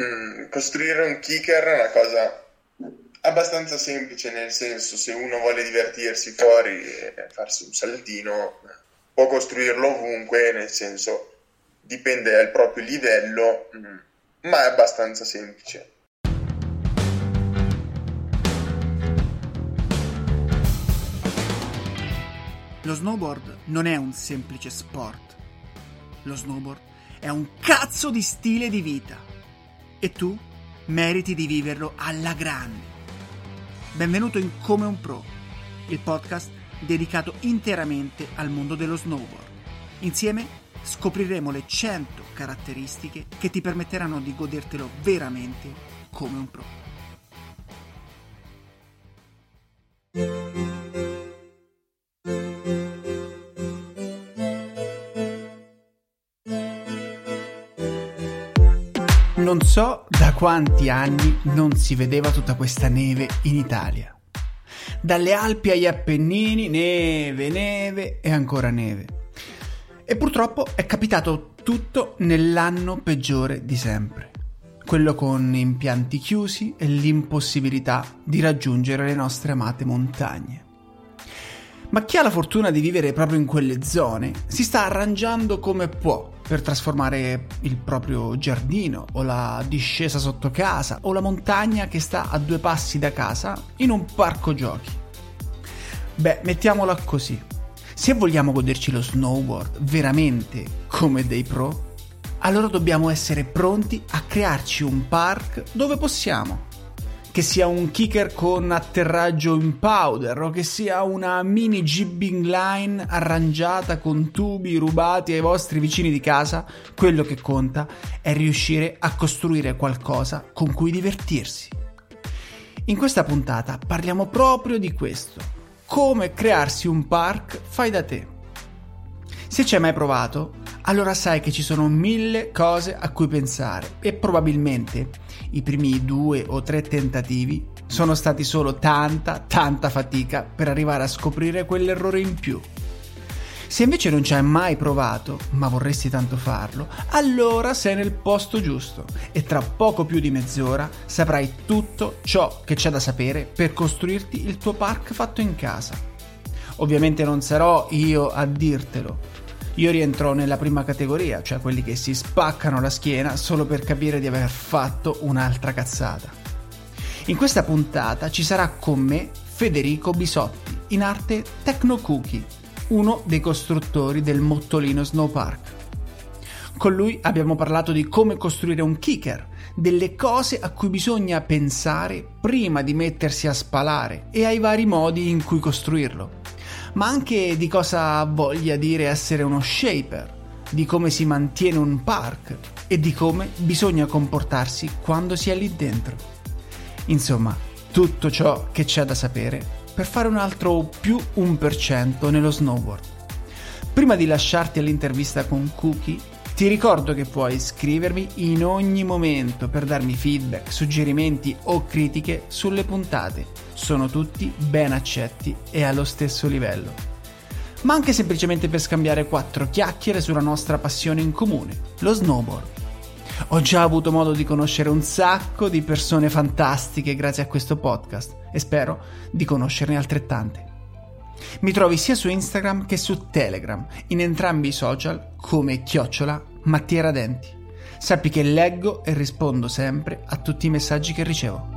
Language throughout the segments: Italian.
Mm, costruire un kicker è una cosa abbastanza semplice, nel senso se uno vuole divertirsi fuori e farsi un saltino, può costruirlo ovunque, nel senso dipende dal proprio livello, mm, ma è abbastanza semplice. Lo snowboard non è un semplice sport. Lo snowboard è un cazzo di stile di vita. E tu meriti di viverlo alla grande. Benvenuto in Come un Pro, il podcast dedicato interamente al mondo dello snowboard. Insieme scopriremo le 100 caratteristiche che ti permetteranno di godertelo veramente come un pro. Quanti anni non si vedeva tutta questa neve in Italia. Dalle Alpi agli Appennini, neve, neve e ancora neve. E purtroppo è capitato tutto nell'anno peggiore di sempre. Quello con impianti chiusi e l'impossibilità di raggiungere le nostre amate montagne. Ma chi ha la fortuna di vivere proprio in quelle zone si sta arrangiando come può per trasformare il proprio giardino o la discesa sotto casa o la montagna che sta a due passi da casa in un parco giochi. Beh, mettiamola così. Se vogliamo goderci lo snowboard veramente come dei pro, allora dobbiamo essere pronti a crearci un park dove possiamo che sia un kicker con atterraggio in powder o che sia una mini jibbing line arrangiata con tubi rubati ai vostri vicini di casa, quello che conta è riuscire a costruire qualcosa con cui divertirsi. In questa puntata parliamo proprio di questo, come crearsi un park fai da te. Se ci hai mai provato, allora sai che ci sono mille cose a cui pensare e probabilmente i primi due o tre tentativi sono stati solo tanta, tanta fatica per arrivare a scoprire quell'errore in più. Se invece non ci hai mai provato, ma vorresti tanto farlo, allora sei nel posto giusto e tra poco più di mezz'ora saprai tutto ciò che c'è da sapere per costruirti il tuo park fatto in casa. Ovviamente non sarò io a dirtelo, io rientro nella prima categoria, cioè quelli che si spaccano la schiena solo per capire di aver fatto un'altra cazzata. In questa puntata ci sarà con me Federico Bisotti, in arte Tecno Cookie, uno dei costruttori del Mottolino Snowpark. Con lui abbiamo parlato di come costruire un kicker, delle cose a cui bisogna pensare prima di mettersi a spalare e ai vari modi in cui costruirlo ma anche di cosa voglia dire essere uno shaper, di come si mantiene un park e di come bisogna comportarsi quando si è lì dentro. Insomma, tutto ciò che c'è da sapere per fare un altro più 1% nello snowboard. Prima di lasciarti all'intervista con Cookie, ti ricordo che puoi scrivermi in ogni momento per darmi feedback, suggerimenti o critiche sulle puntate. Sono tutti ben accetti e allo stesso livello. Ma anche semplicemente per scambiare quattro chiacchiere sulla nostra passione in comune, lo snowboard. Ho già avuto modo di conoscere un sacco di persone fantastiche grazie a questo podcast e spero di conoscerne altrettante. Mi trovi sia su Instagram che su Telegram, in entrambi i social come chiocciola Mattia Radenti. Sappi che leggo e rispondo sempre a tutti i messaggi che ricevo.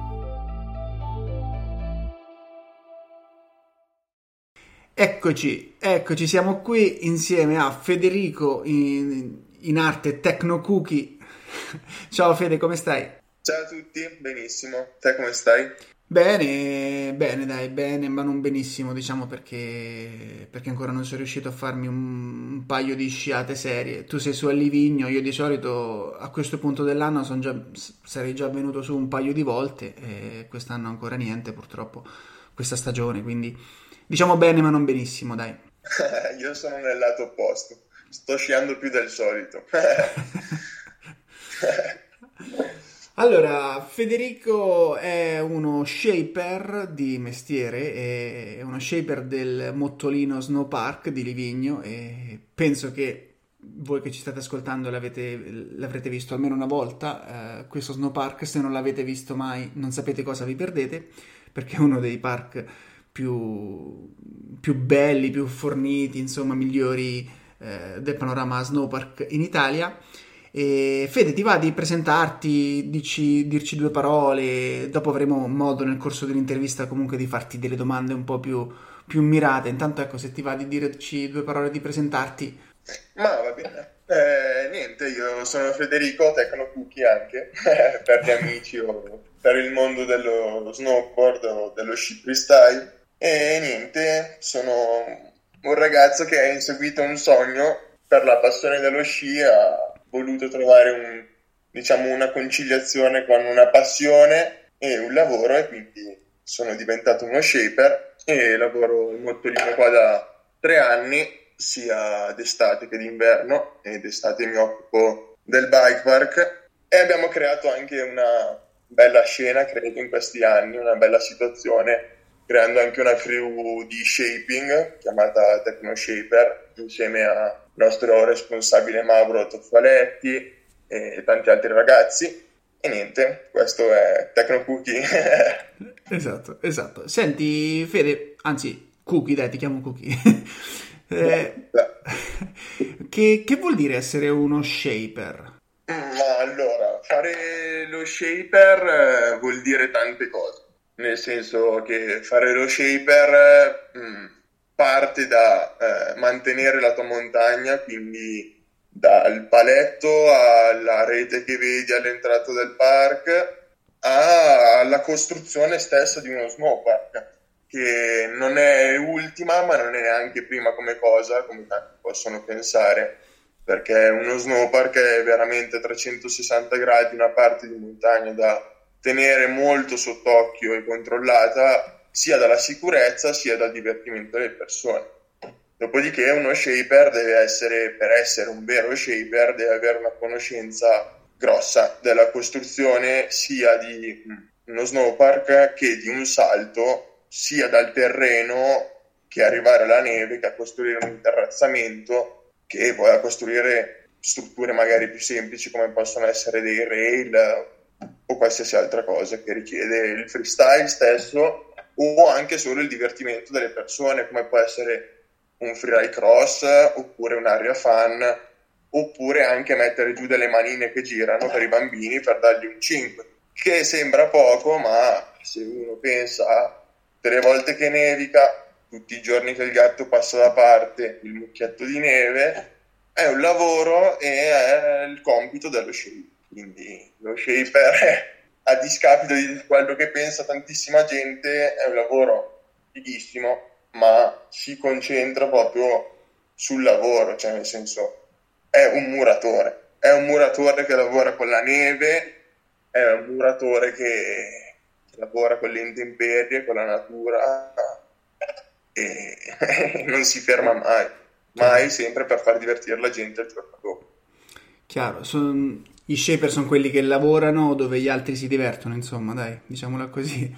Eccoci, eccoci, siamo qui insieme a Federico in, in arte Tecno Cookie. Ciao Fede, come stai? Ciao a tutti, benissimo. Te come stai? Bene, bene, dai, bene, ma non benissimo, diciamo perché, perché ancora non sono riuscito a farmi un, un, paio di sciate serie. Tu sei su a Livigno, io di solito a questo punto dell'anno già, sarei già venuto su un paio di volte e quest'anno ancora niente, purtroppo, questa stagione, quindi diciamo bene, ma non benissimo, dai. io sono nel lato opposto, sto sciando più del solito. Allora, Federico è uno shaper di mestiere, è uno shaper del Mottolino Snow Park di Livigno e penso che voi che ci state ascoltando l'avrete visto almeno una volta, eh, questo Snow Park, se non l'avete visto mai non sapete cosa vi perdete, perché è uno dei park più, più belli, più forniti, insomma migliori eh, del panorama Snow Park in Italia. E Fede, ti va di presentarti, dici, dirci due parole, dopo avremo modo nel corso dell'intervista comunque di farti delle domande un po' più, più mirate. Intanto ecco, se ti va di dirci due parole, di presentarti. Ma va bene. Eh, niente, io sono Federico, Tecno Cookie anche, per gli amici o per il mondo dello snowboard o dello sci freestyle. E niente, sono un ragazzo che ha inseguito un sogno per la passione dello sci, ha voluto trovare un, diciamo, una conciliazione con una passione e un lavoro e quindi sono diventato uno shaper e lavoro in motorino qua da tre anni sia d'estate che d'inverno e d'estate mi occupo del bike park. E abbiamo creato anche una bella scena credo in questi anni, una bella situazione creando anche una crew di shaping chiamata Techno Shaper insieme al nostro responsabile Mauro Toffaletti e tanti altri ragazzi. E niente, questo è Tecno Cookie. esatto, esatto. Senti, Fede, anzi, Cookie, dai, ti chiamo Cookie. eh, che, che vuol dire essere uno shaper? Ma allora, fare lo shaper eh, vuol dire tante cose nel senso che fare lo shaper mh, mm, parte da eh, mantenere la tua montagna, quindi dal paletto alla rete che vedi all'entrata del park alla costruzione stessa di uno snowpark che non è ultima ma non è neanche prima come cosa come tanti possono pensare perché uno snowpark è veramente 360 gradi una parte di montagna da tenere molto sott'occhio e controllata sia dalla sicurezza sia dal divertimento delle persone. Dopodiché uno shaper deve essere, per essere un vero shaper, deve avere una conoscenza grossa della costruzione sia di uno snowpark che di un salto, sia dal terreno che arrivare alla neve, che a costruire un terrazzamento, che poi a costruire strutture magari più semplici come possono essere dei rail o qualsiasi altra cosa che richiede il freestyle stesso o anche solo il divertimento delle persone, come può essere un freeride cross oppure un'area fan oppure anche mettere giù delle manine che girano per i bambini per dargli un 5 che sembra poco ma se uno pensa a tre volte che nevica tutti i giorni che il gatto passa da parte il mucchietto di neve è un lavoro e è il compito dello sceicco quindi lo shaper, a discapito di quello che pensa tantissima gente, è un lavoro fighissimo, ma si concentra proprio sul lavoro, cioè nel senso è un muratore, è un muratore che lavora con la neve, è un muratore che, lavora con le intemperie, con la natura e non si ferma mai, mai sempre per far divertire la gente il giorno dopo. Chiaro, son, i shaper sono quelli che lavorano dove gli altri si divertono, insomma, dai, diciamola così.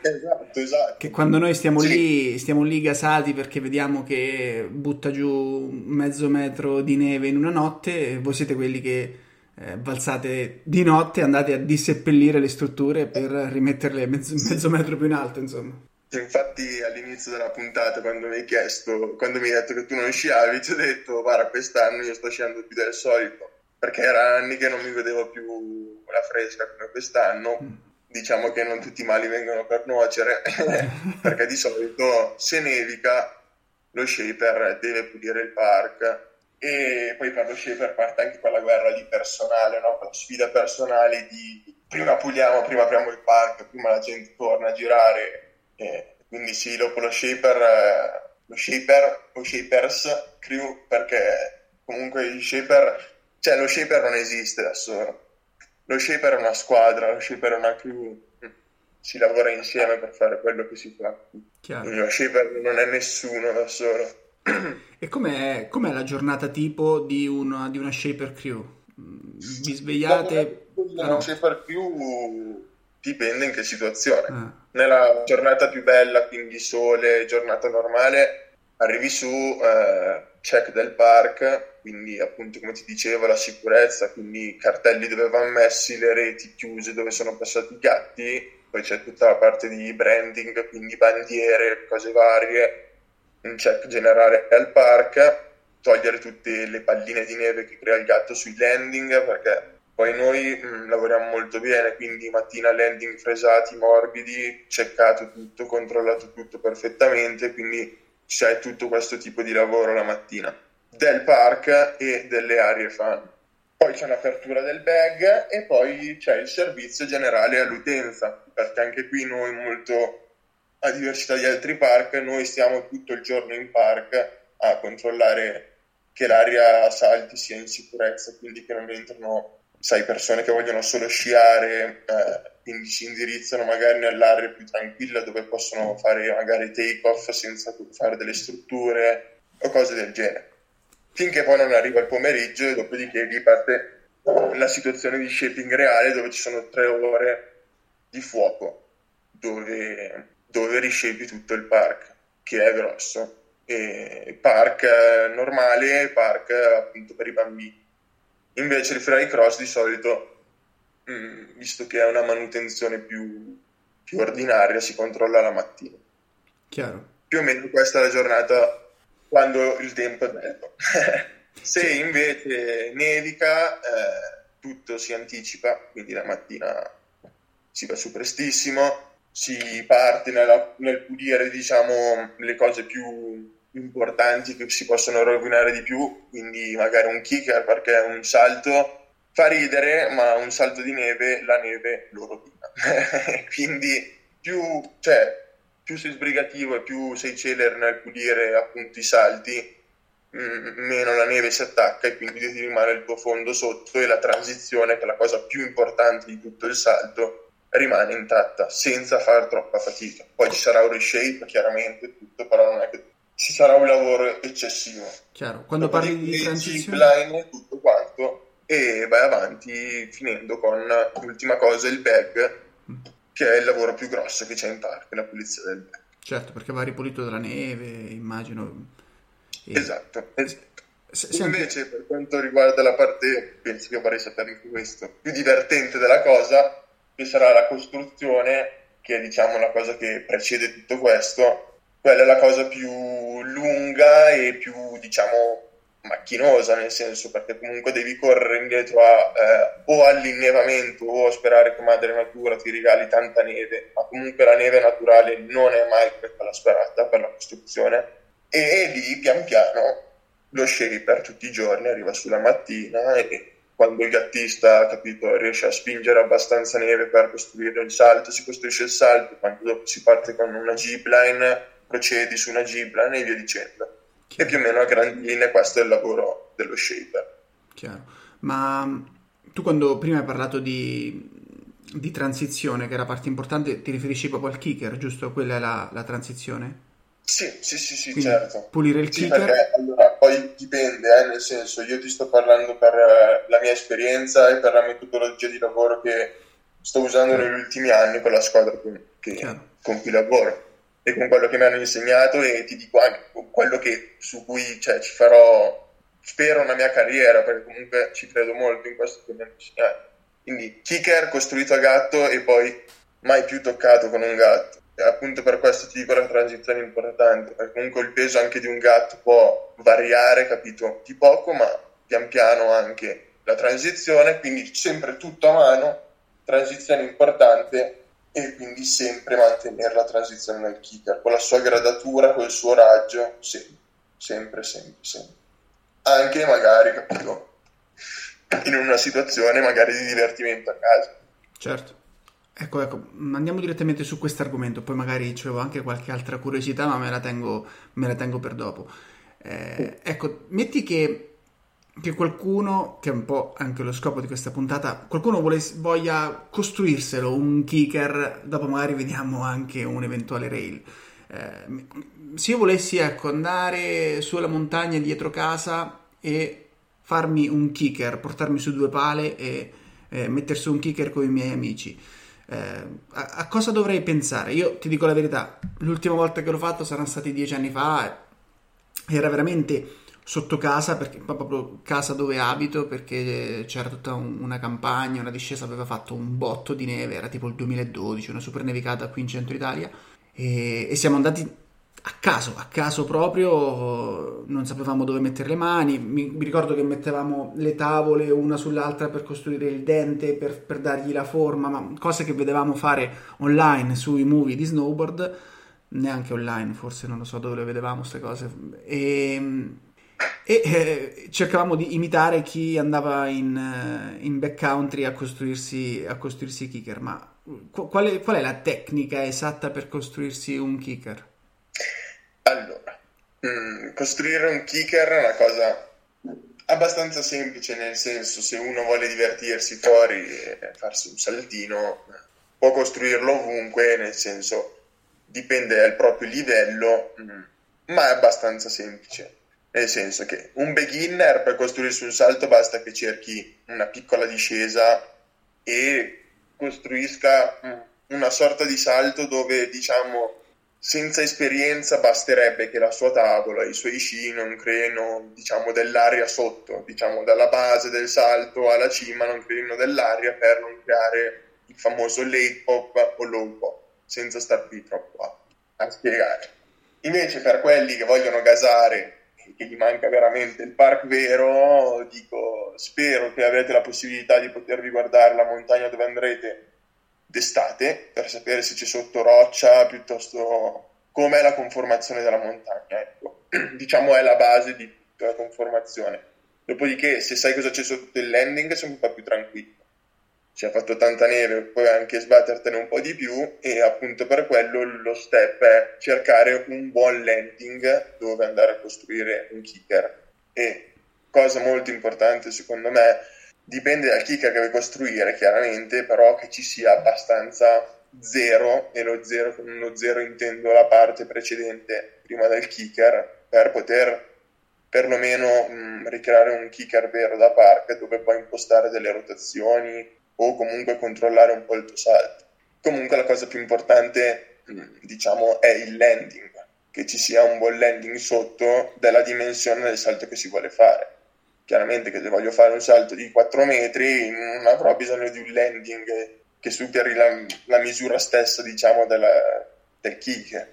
Esatto, esatto. Che quando noi stiamo sì. lì, stiamo lì gasati perché vediamo che butta giù mezzo metro di neve in una notte, voi siete quelli che eh, balzate di notte e andate a disseppellire le strutture per rimetterle mezzo, mezzo metro più in alto, insomma. Infatti all'inizio della puntata quando mi hai chiesto, quando mi hai detto che tu non sciavi, ti ho detto guarda quest'anno io sto sciando più del solito perché era anni che non mi vedevo più la fresca come quest'anno. Mm. Diciamo che non tutti i mali vengono per nuocere, perché di solito se nevica lo shaper deve pulire il park e poi per lo shaper parte anche quella guerra di personale, no? quella sfida personale di prima puliamo, prima apriamo il park, prima la gente torna a girare. E quindi sì, dopo lo shaper, lo shaper o shapers crew, perché comunque i shaper cioè, lo shaper non esiste da solo. Lo shaper è una squadra, lo shaper è una crew. Si lavora insieme per fare quello che si fa. Chiaro. Lo shaper non è nessuno da solo. E com'è, com'è la giornata tipo di una, di una shaper crew? Vi svegliate? Una no. shaper crew dipende in che situazione. Ah. Nella giornata più bella, quindi sole, giornata normale, arrivi su, eh, check del park, quindi appunto come ti dicevo la sicurezza, quindi cartelli dove vanno messi, le reti chiuse dove sono passati i gatti, poi c'è tutta la parte di branding, quindi bandiere, cose varie, un check generale al park, togliere tutte le palline di neve che crea il gatto sui landing, perché poi noi mh, mm, lavoriamo molto bene, quindi mattina landing fresati, morbidi, checcato tutto, controllato tutto perfettamente, quindi c'è tutto questo tipo di lavoro la mattina del park e delle aree fan. Poi c'è un'apertura del bag e poi c'è il servizio generale all'utenza, perché anche qui noi molto, a diversità di altri park, noi stiamo tutto il giorno in park a controllare che l'area salti sia in sicurezza, quindi che non entrano sai, persone che vogliono solo sciare, eh, quindi si indirizzano magari nell'area più tranquilla dove possono fare magari take off senza fare delle strutture o cose del genere. Finché poi non arriva il pomeriggio e dopodiché lì parte la situazione di shaping reale dove ci sono tre ore di fuoco dove, dove rishapi tutto il park, che è grosso. E park normale, park appunto per i bambini Invece il fly cross di solito, mh, mm, visto che è una manutenzione più, più ordinaria, si controlla la mattina. Chiaro. Più o meno questa è la giornata quando il tempo è bello. Se invece nevica, eh, tutto si anticipa, quindi la mattina si va su prestissimo, si parte nella, nel pulire diciamo, le cose più importanti che si possono rovinare di più, quindi magari un kicker perché un salto fa ridere, ma un salto di neve, la neve lo rovina. quindi più, cioè, più sei sbrigativo e più sei celer nel pulire appunto i salti, meno la neve si attacca e quindi ti rimane il tuo fondo sotto e la transizione, che è la cosa più importante di tutto il salto, rimane intatta senza fare troppa fatica. Poi ci sarà un reshape, chiaramente, tutto, però non è che ci sarà un lavoro eccessivo. Chiaro, quando Dopo parli di, transizione... Line, tutto quanto, e vai avanti finendo con l'ultima cosa, il bag, mm. che è il lavoro più grosso che c'è in parco, la pulizia del bag. Certo, perché va ripulito dalla neve, immagino. E... Esatto, esatto. Se, Invece, per quanto riguarda la parte, penso che vorrei sapere anche questo, più divertente della cosa, che sarà la costruzione, che è diciamo la cosa che precede tutto questo, quella è la cosa più lunga e più, diciamo, macchinosa, nel senso perché comunque devi correre indietro a, eh, o all'innevamento o a sperare che madre natura ti regali tanta neve, ma comunque la neve naturale non è mai quella sperata per la costruzione. E, lì pian piano lo shaper tutti i giorni arriva sulla mattina e quando il gattista capito, riesce a spingere abbastanza neve per costruire il salto, si costruisce il salto, quando dopo si parte con una zipline procedi su una Gibran e via dicendo. Chiaro. E più o meno a grandi linee questo è il lavoro dello shaper. Chiaro. Ma mm, tu quando prima hai parlato di, di transizione, che era parte importante, ti riferisci proprio al kicker, giusto? Quella è la, la transizione? Sì, sì, sì, sì certo. Pulire il sì, kicker. Perché, allora, poi dipende, eh, nel senso, io ti sto parlando per eh, la mia esperienza e per la metodologia di lavoro che sto usando negli ultimi anni con la squadra con, che, con cui lavoro e con quello che mi hanno insegnato e ti dico anche quello che, su cui cioè, ci farò, spero, una mia carriera, perché comunque ci credo molto in questo che mi hanno insegnato. Quindi kicker costruito a gatto e poi mai più toccato con un gatto. E appunto per questo ti dico la transizione importante, perché comunque il peso anche di un gatto può variare, capito, di poco, ma pian piano anche la transizione, quindi sempre tutto a mano, transizione importante e quindi sempre mantenere la transizione nel kicker con la sua gradatura, col suo raggio, sempre, sempre, sempre, sempre. Anche magari, capito, in una situazione magari di divertimento a casa. Certo. Ecco, ecco, andiamo direttamente su questo argomento, poi magari avevo anche qualche altra curiosità, ma me la tengo, me la tengo per dopo. Eh, ecco, metti che che qualcuno, che è un po' anche lo scopo di questa puntata, qualcuno vuole, voglia costruirselo un kicker, dopo magari vediamo anche un eventuale rail. Eh, se io volessi ecco, andare sulla montagna dietro casa e farmi un kicker, portarmi su due pale e eh, mettere su un kicker con i miei amici, eh, a, a, cosa dovrei pensare? Io ti dico la verità, l'ultima volta che l'ho fatto saranno stati dieci anni fa, era veramente sotto casa, perché, proprio casa dove abito, perché c'era tutta un, una campagna, una discesa, aveva fatto un botto di neve, era tipo il 2012, una super nevicata qui in centro Italia, e, e siamo andati a caso, a caso proprio, non sapevamo dove mettere le mani, mi, mi, ricordo che mettevamo le tavole una sull'altra per costruire il dente, per, per dargli la forma, ma cose che vedevamo fare online sui movie di snowboard, neanche online, forse non lo so dove le vedevamo queste cose, e e eh, cercavamo di imitare chi andava in, uh, in backcountry a costruirsi, a costruirsi kicker. Ma qual è, qual è, la tecnica esatta per costruirsi un kicker? Allora, mm, costruire un kicker è una cosa abbastanza semplice, nel senso se uno vuole divertirsi fuori e farsi un saltino, può costruirlo ovunque, nel senso dipende dal proprio livello, mm, ma è abbastanza semplice nel senso che un beginner per costruirsi un salto basta che cerchi una piccola discesa e costruisca una sorta di salto dove diciamo senza esperienza basterebbe che la sua tavola, i suoi sci non creino diciamo dell'aria sotto, diciamo dalla base del salto alla cima non creino dell'aria per non creare il famoso late pop o low pop, senza star qui troppo a, a spiegare. Invece per quelli che vogliono gasare che gli manca veramente il park vero, dico spero che avrete la possibilità di potervi guardare la montagna dove andrete d'estate per sapere se c'è sotto roccia piuttosto com'è la conformazione della montagna. Ecco. diciamo è la base di tutta la conformazione. Dopodiché, se sai cosa c'è sotto il landing, sei un po' più tranquillo ci ha fatto tanta neve, puoi anche sbattertene un po' di più e appunto per quello lo step è cercare un buon landing dove andare a costruire un kicker. E cosa molto importante secondo me dipende dal kicker che vuoi costruire chiaramente però che ci sia abbastanza zero e lo zero con uno zero intendo la parte precedente prima del kicker per poter perlomeno mh, ricreare un kicker vero da park dove puoi impostare delle rotazioni o comunque controllare un po' il tuo salto. Comunque la cosa più importante, diciamo, è il landing, che ci sia un buon landing sotto della dimensione del salto che si vuole fare. Chiaramente che se voglio fare un salto di 4 metri non avrò bisogno di un landing che superi la, la misura stessa, diciamo, della, del kick.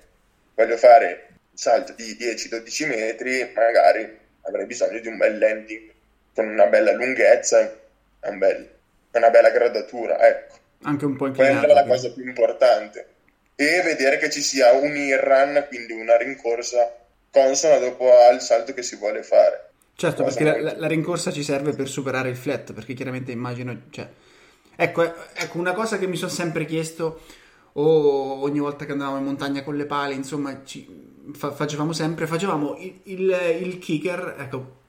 Voglio fare un salto di 10-12 metri, magari avrei bisogno di un bel landing con una bella lunghezza e un bel una bella gradatura, ecco. Anche un po' inclinato. Quella è la cosa più importante. E vedere che ci sia un in-run, quindi una rincorsa consona dopo al salto che si vuole fare. Certo, perché la, la, rincorsa ci serve per superare il flat, perché chiaramente immagino... Cioè... Ecco, ecco, una cosa che mi sono sempre chiesto, o ogni volta che andavamo in montagna con le pale, insomma, ci, fa, facevamo sempre, facevamo il, il, il kicker, ecco,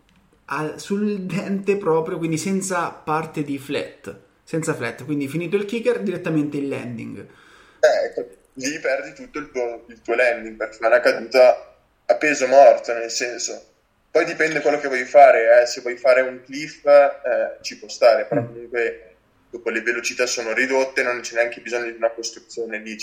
al, sul dente proprio, quindi senza parte di flat, senza flat, quindi finito il kicker direttamente il landing. Eh, ecco, lì perdi tutto il tuo, il tuo landing perché fa una caduta a peso morto, nel senso. Poi dipende quello che vuoi fare, eh. se vuoi fare un cliff eh, ci può stare, però mm. comunque dopo le velocità sono ridotte, non c'è neanche bisogno di una costruzione lì.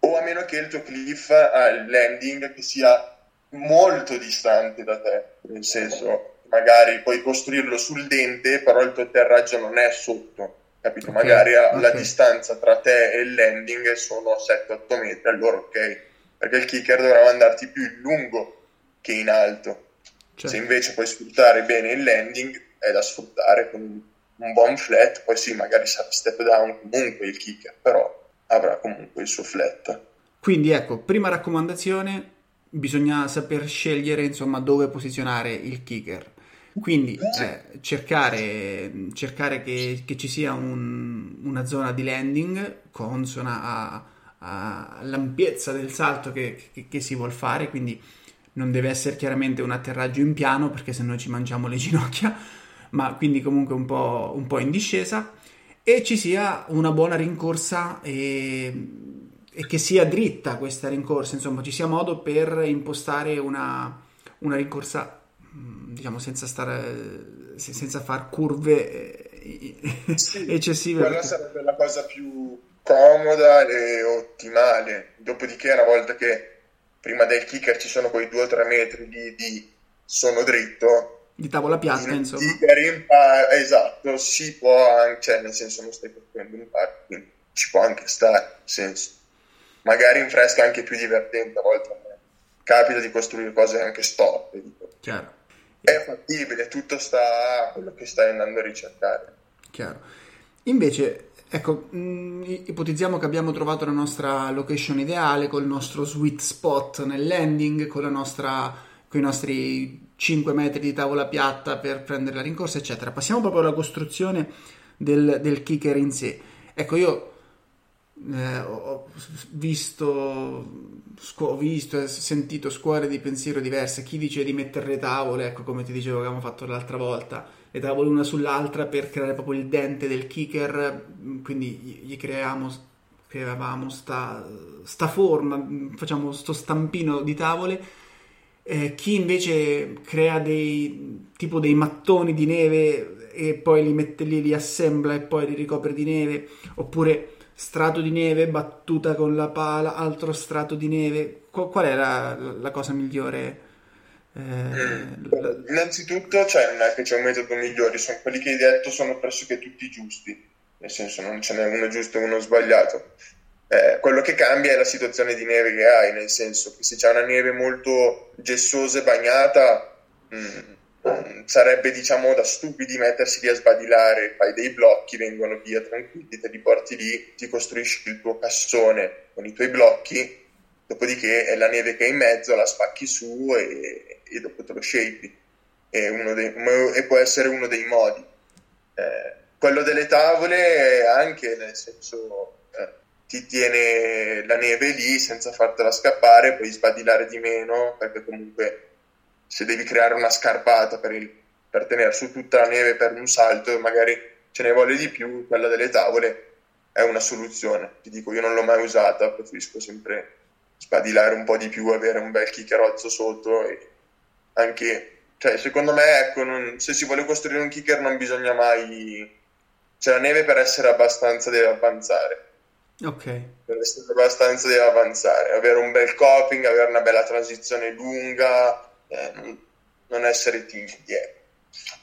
O a meno che il tuo cliff ha il landing che sia molto distante da te, nel senso magari puoi costruirlo sul dente, però il tuo atterraggio non è sotto, capito? Okay, magari okay. la distanza tra te e il landing sono 7-8 metri, allora ok, perché il kicker dovrà mandarti più in lungo che in alto. Certo. Se invece puoi sfruttare bene il landing, è da sfruttare con un buon flat, poi sì, magari sarà step down comunque il kicker, però avrà comunque il suo flat. Quindi ecco, prima raccomandazione, bisogna saper scegliere insomma dove posizionare il kicker quindi eh, cercare, cercare che, che, ci sia un, una zona di landing consona all'ampiezza del salto che, che, che si vuole fare, quindi non deve essere chiaramente un atterraggio in piano perché se no ci mangiamo le ginocchia, ma quindi comunque un po', un po in discesa. E ci sia una buona rincorsa e, e, che sia dritta questa rincorsa, insomma ci sia modo per impostare una, una rincorsa diciamo senza stare senza far curve eh, sì, eccessive quella perché... sarebbe la cosa più comoda e ottimale dopodiché una volta che prima del kicker ci sono quei 2 o 3 metri di, di, sono dritto, di tavola piatta, in insomma. In par- esatto, si può anche, cioè nel senso non stai costruendo un parco, quindi ci può anche stare, senso. Magari in fresca è anche più divertente, a volte capita di costruire cose anche stop, dico. Chiaro. È fattibile, tutto sta a quello che stai andando a ricercare. Chiaro. Invece, ecco, mh, mm, ipotizziamo che abbiamo trovato la nostra location ideale, col nostro sweet spot nel landing, con nostra, con i nostri 5 metri di tavola piatta per prendere la rincorsa, eccetera. Passiamo proprio alla costruzione del, del kicker in sé. Ecco, io eh, ho visto, ho visto e sentito scuole di pensiero diverse. Chi dice di mettere le tavole, ecco come ti dicevo abbiamo fatto l'altra volta, le tavole una sull'altra per creare proprio il dente del kicker, quindi gli creiamo creavamo sta, sta forma, facciamo sto stampino di tavole eh, chi invece crea dei tipo dei mattoni di neve e poi li mette lì, li assembla e poi li ricopre di neve, oppure strato di neve battuta con la pala, altro strato di neve. Qual, qual è la, la, cosa migliore? Eh, la... Innanzitutto cioè, non è che c'è un metodo migliore, sono quelli che hai detto sono pressoché tutti giusti, nel senso non ce n'è uno giusto e uno sbagliato. Eh, quello che cambia è la situazione di neve che hai, nel senso che se c'è una neve molto gessosa e bagnata, mh, mm, sarebbe diciamo da stupidi mettersi lì a sbadilare, fai dei blocchi, vengono via tranquilli, te li porti lì, ti costruisci il tuo cassone con i tuoi blocchi, dopodiché è la neve che è in mezzo, la spacchi su e, e dopo te lo shapi. E può essere uno dei modi. Eh, quello delle tavole anche, nel senso ti tiene la neve lì senza fartela scappare, puoi sbadilare di meno, perché comunque se devi creare una scarpata per, il, per tenere su tutta la neve per un salto, magari ce ne vuole di più, quella delle tavole è una soluzione. Ti dico, io non l'ho mai usata, preferisco sempre sbadilare un po' di più, avere un bel chiccherozzo sotto e anche, cioè, secondo me, ecco, non, se si vuole costruire un kicker non bisogna mai... Cioè, la neve per essere abbastanza deve avanzare Ok. Per essere abbastanza deve avanzare, avere un bel coping, avere una bella transizione lunga, eh, non, essere timidi. Eh.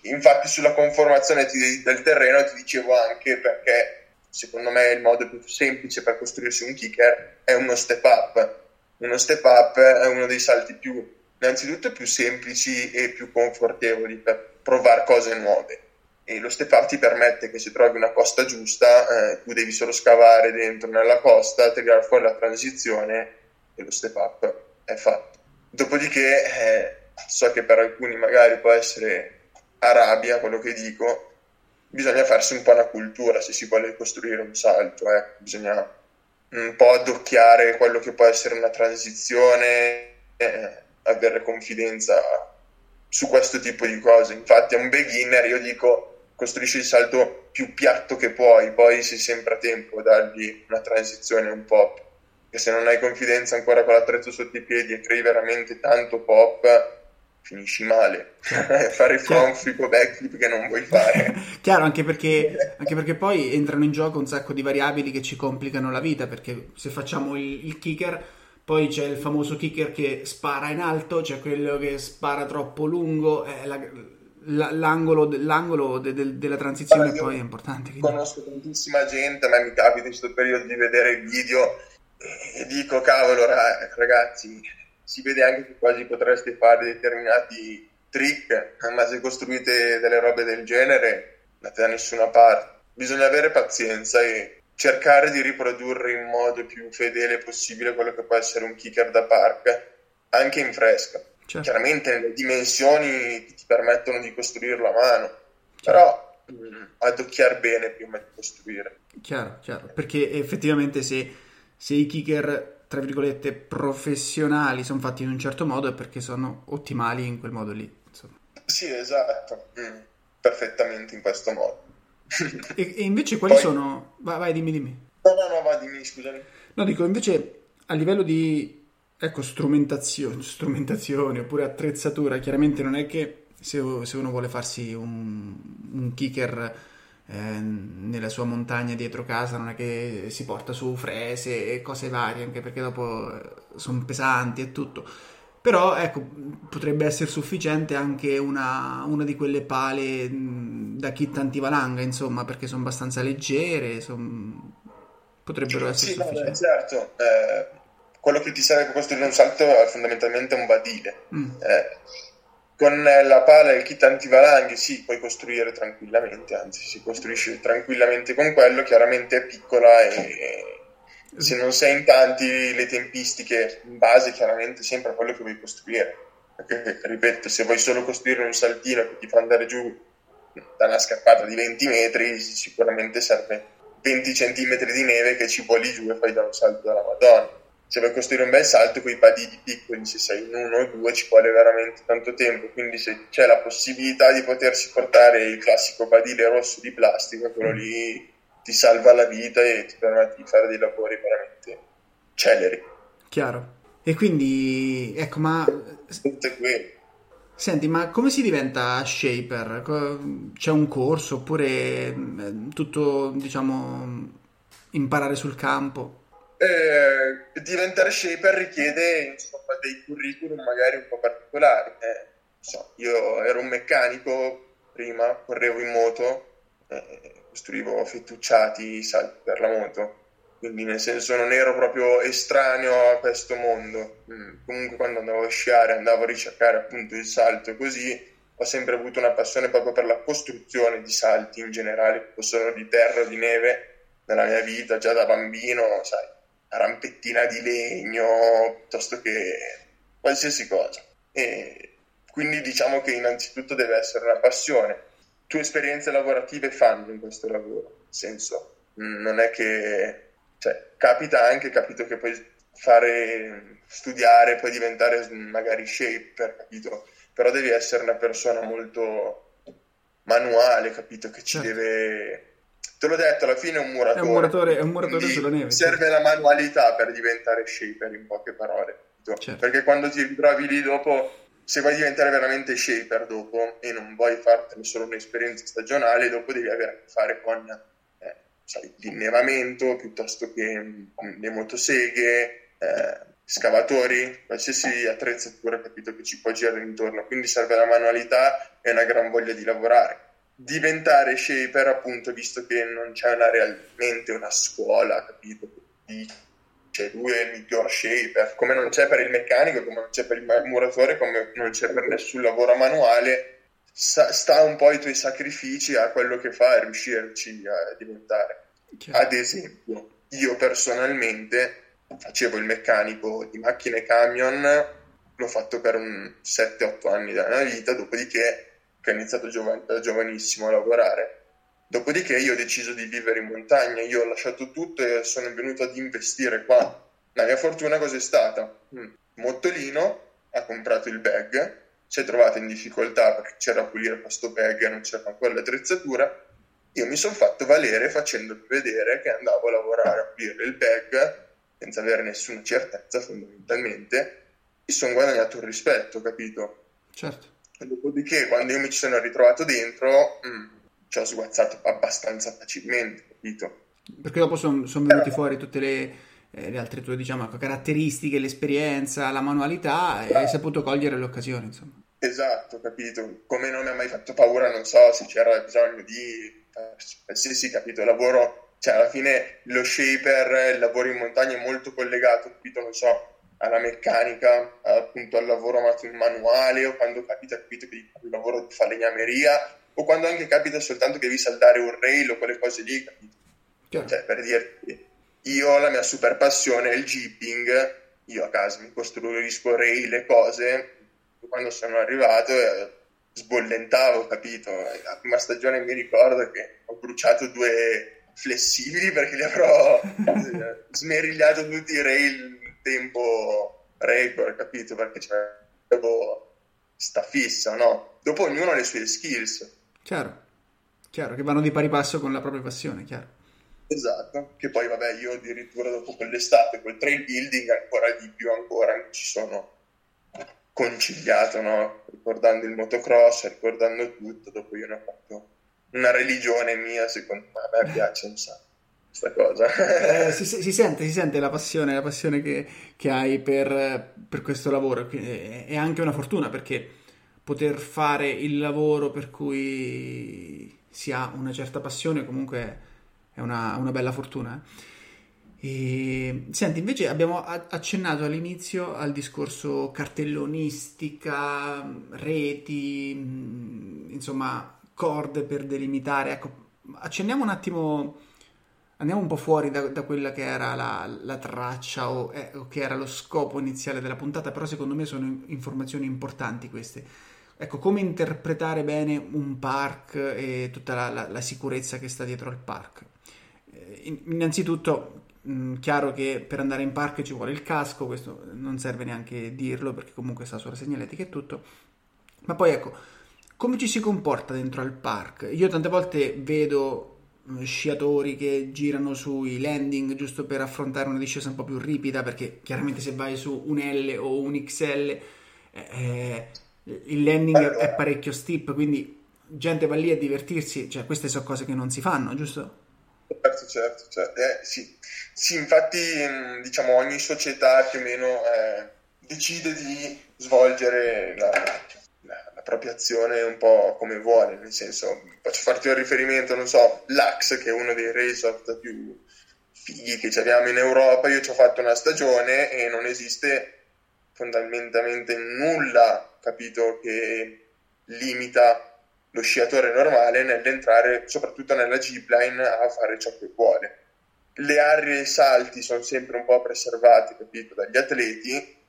Infatti sulla conformazione del terreno ti dicevo anche perché secondo me il modo più semplice per costruirsi un kicker è uno step up. Uno step up è uno dei salti più, innanzitutto più semplici e più confortevoli per provare cose nuove e lo step up ti permette che se trovi una costa giusta eh, tu devi solo scavare dentro nella costa, tirare fuori la transizione e lo step up è fatto. Dopodiché eh, so che per alcuni magari può essere Arabia quello che dico, bisogna farsi un po' una cultura se si vuole costruire un salto, eh. bisogna un po' addocchiare quello che può essere una transizione, eh, avere confidenza su questo tipo di cose. Infatti a un beginner io dico costruisci il salto più piatto che puoi, poi sei sempre a tempo a dargli una transizione un pop. Che se non hai confidenza ancora con l'attrezzo sotto i piedi e crei veramente tanto pop, finisci male. fare il front flip o backflip che non vuoi fare. Chiaro, anche perché, anche perché, poi entrano in gioco un sacco di variabili che ci complicano la vita, perché se facciamo il, il kicker, poi c'è il famoso kicker che spara in alto, c'è quello che spara troppo lungo, eh, la, l'angolo, l'angolo de, de, della transizione poi è importante. Quindi. Conosco tantissima gente, a me mi capita in questo periodo di vedere video e dico, cavolo ragazzi, si vede anche che quasi potreste fare determinati trick, ma se costruite delle robe del genere andate da nessuna parte. Bisogna avere pazienza e cercare di riprodurre in modo più fedele possibile quello che può essere un kicker da park, anche in fresca certo. chiaramente nelle dimensioni che ti permettono di costruirlo a mano, certo. però mm, addocchiare bene prima di costruire. Chiaro, chiaro, perché effettivamente se, se i kicker tra virgolette professionali sono fatti in un certo modo è perché sono ottimali in quel modo lì. Insomma. Sì, esatto, mm, perfettamente in questo modo. e, e, invece quali Poi... sono... Vai, vai, dimmi, dimmi. No, no, no, vai, dimmi, scusami. No, dico, invece a livello di ecco, strumentazione, strumentazione oppure attrezzatura, chiaramente non è che se, se uno vuole farsi un, un kicker eh, nella sua montagna dietro casa non è che si porta su frese e cose varie, anche perché dopo eh, sono pesanti e tutto. Però ecco, potrebbe essere sufficiente anche una, una di quelle pale da kit antivalanga, insomma, perché sono abbastanza leggere, son... potrebbero essere sì, sufficienti. No, certo, eh, quello che ti serve per costruire un salto è fondamentalmente un badile. Mm. Eh, con la pala e il kit antivalanghe sì, puoi costruire tranquillamente, anzi si costruisce tranquillamente con quello, chiaramente è piccola e se non sei in tanti le tempistiche in base chiaramente sempre a quello che vuoi costruire. Perché ripeto se vuoi solo costruire un saltino che ti fa andare giù da una scappata di 20 metri sicuramente serve 20 cm di neve che ci voli giù e fai da un salto dalla madonna se vuoi costruire un bel salto con i padini piccoli se sei in uno o due ci vuole veramente tanto tempo quindi se c'è la possibilità di potersi portare il classico badile rosso di plastica quello lì ti salva la vita e ti permette di fare dei lavori veramente celeri. Chiaro. E quindi, ecco, ma... Senti, ma come si diventa shaper? C'è un corso oppure eh, tutto, diciamo, imparare sul campo? Eh, diventare shaper richiede insomma, dei curriculum magari un po' particolari. Eh, so, io ero un meccanico prima, correvo in moto, eh, costruivo fettucciati salti per la moto, quindi nel senso non ero proprio estraneo a questo mondo. Mm, comunque quando andavo a sciare andavo a ricercare appunto il salto così ho sempre avuto una passione proprio per la costruzione di salti in generale, possono di terra di neve nella mia vita, già da bambino, sai, rampettina di legno piuttosto che qualsiasi cosa. E quindi diciamo che innanzitutto deve essere una passione tue esperienze lavorative fanno in questo lavoro, nel senso, non è che, cioè, capita anche, capito che puoi fare, studiare, poi diventare magari shaper, capito? Però devi essere una persona molto manuale, capito? Che ci certo. deve... Te l'ho detto, alla fine è un muratore. È un muratore, è un muratore sulla neve. Serve la manualità per diventare shaper, in poche parole. Certo. Perché quando ti ritrovi lì dopo se vuoi diventare veramente shaper dopo e non vuoi fartene solo un'esperienza stagionale, dopo devi avere a che fare con eh, sai, l'innevamento piuttosto che mm, le motoseghe, eh, scavatori, qualsiasi attrezzatura capito che ci può girare intorno. Quindi serve la manualità e una gran voglia di lavorare. Diventare shaper, appunto, visto che non c'è una, realmente una scuola, capito? Di cioè lui è il miglior shaper, come non c'è per il meccanico, come non c'è per il muratore, come non c'è per nessun lavoro manuale, sta, sta un po' i tuoi sacrifici a quello che fa e riuscirci a diventare. Ad esempio, io personalmente facevo il meccanico di macchine e camion, l'ho fatto per un 7-8 anni della mia vita, dopodiché che ho iniziato giov- da giovanissimo a lavorare Dopodiché io ho deciso di vivere in montagna, io ho lasciato tutto e sono venuto ad investire qua. La mia fortuna cos'è stata? Mm. Mottolino ha comprato il bag, si è trovato in difficoltà perché c'era a pulire questo bag e non c'era ancora l'attrezzatura. Io mi sono fatto valere facendo vedere che andavo a lavorare a pulire il bag senza avere nessuna certezza fondamentalmente e sono guadagnato il rispetto, capito? Certo. Dopodiché quando io mi ci sono ritrovato dentro... Mm, ci ho sguazzato abbastanza facilmente, capito? Perché dopo sono son venuti Però... fuori tutte le, eh, le, altre tue, diciamo, caratteristiche, l'esperienza, la manualità e hai saputo cogliere l'occasione, insomma. Esatto, capito? Come non mi ha mai fatto paura, non so se c'era bisogno di qualsiasi, capito, lavoro, cioè alla fine lo shaper, il lavoro in montagna è molto collegato, capito, non so, alla meccanica, appunto al lavoro manuale o quando capita, capito, che il lavoro di falegnameria o quando anche capita soltanto che devi saldare un rail o quelle cose lì, capito? Cioè, per dirti, io la mia super passione è il jeeping, io a casa mi costruisco rail e cose, quando sono arrivato eh, sbollentavo, capito? La prima stagione mi ricordo che ho bruciato due flessibili perché li avrò smerigliato tutti i rail in tempo record, capito? Perché c'avevo sta fissa, no? Dopo ognuno ha le sue skills. Chiaro, chiaro, che vanno di pari passo con la propria passione, chiaro. Esatto, che poi vabbè io addirittura dopo quell'estate, quel trail building ancora di più ancora mi ci sono conciliato, no? Ricordando il motocross, ricordando tutto, dopo io ne ho fatto una religione mia, secondo me, a me piace un sacco. Questa cosa. eh, si, si, sente, si sente la passione, la passione che, che hai per, per, questo lavoro. È anche una fortuna perché poter fare il lavoro per cui si ha una certa passione comunque è una, una bella fortuna. Eh? E, senti, invece abbiamo accennato all'inizio al discorso cartellonistica, reti, mm, insomma, corde per delimitare. Ecco, accenniamo un attimo, andiamo un po' fuori da, da quella che era la, la traccia o, eh, o, che era lo scopo iniziale della puntata, però secondo me sono informazioni importanti queste. Ecco, come interpretare bene un park e tutta la, la, la sicurezza che sta dietro al park. Eh, innanzitutto Mm, chiaro che per andare in parco ci vuole il casco, questo non serve neanche dirlo perché comunque sta sulla segnaletica e tutto. Ma poi ecco, come ci si comporta dentro al park? Io tante volte vedo sciatori che girano sui landing giusto per affrontare una discesa un po' più ripida perché chiaramente se vai su un L o un XL eh, il landing allora. è parecchio steep quindi gente va lì a divertirsi cioè queste sono cose che non si fanno giusto? Certo, certo, certo. Eh, sì. sì. infatti mm, diciamo ogni società più o meno eh, decide di svolgere la, propria azione un po' come vuole, nel senso, faccio farti un riferimento, non so, l'Ax che è uno dei resort più fighi che abbiamo in Europa, io ci ho fatto una stagione e non esiste fondamentalmente nulla, capito, che limita lo sciatore normale nell'entrare soprattutto nella G-Line a fare ciò che vuole. Le aree e i salti sono sempre un po' preservati, capito, dagli atleti,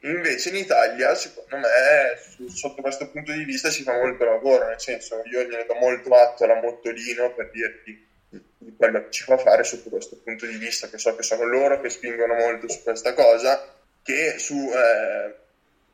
invece in Italia, secondo me, sotto questo punto di vista si fa molto lavoro, nel senso io gliene do molto atto alla Mottolino per dirti di quello che ci fa fare sotto questo punto di vista, che so che sono loro che spingono molto su questa cosa, che su eh,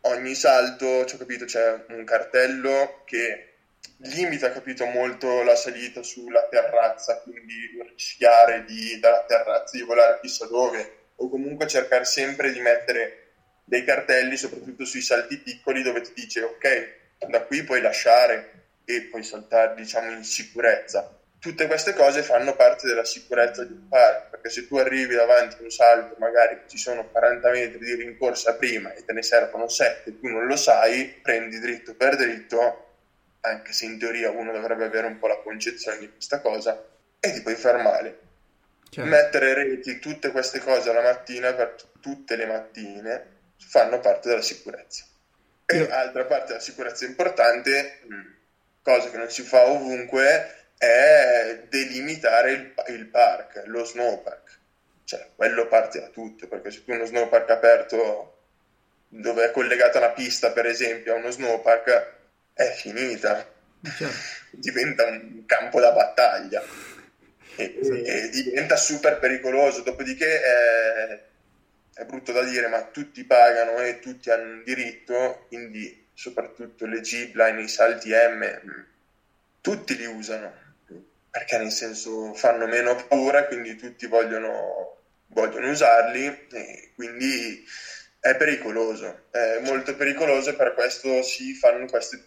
ogni salto, cioè, capito, c'è un cartello che limita, capito, molto la salita sulla terrazza, quindi rischiare di, dalla terrazza di volare chissà dove, o comunque cercare sempre di mettere dei cartelli, soprattutto sui salti piccoli, dove ti dice ok, da qui puoi lasciare e puoi saltare, diciamo, in sicurezza. Tutte queste cose fanno parte della sicurezza di un parco, perché se tu arrivi davanti a un salto, magari ci sono 40 metri di rincorsa prima e te ne servono 7, tu non lo sai, prendi dritto per dritto anche se in teoria uno dovrebbe avere un po' la concezione di questa cosa, e ti puoi far male. Certo. Mettere reti, tutte queste cose la mattina, per tutte le mattine, fanno parte della sicurezza. E Io... altra parte della sicurezza importante, mm, cosa che non si fa ovunque, è delimitare il, il park, lo snowpark. Cioè, quello parte da tutto, perché se tu uno snowpark aperto dove è collegata una pista, per esempio, a uno snowpark, è finita, certo. diventa un campo da battaglia e, sì. e diventa super pericoloso. Dopodiché è, è, brutto da dire, ma tutti pagano e tutti hanno un diritto, quindi soprattutto le G-Line, i salti M, tutti li usano perché nel senso fanno meno paura, quindi tutti vogliono, vogliono usarli e quindi è pericoloso, è molto pericoloso e per questo si fanno queste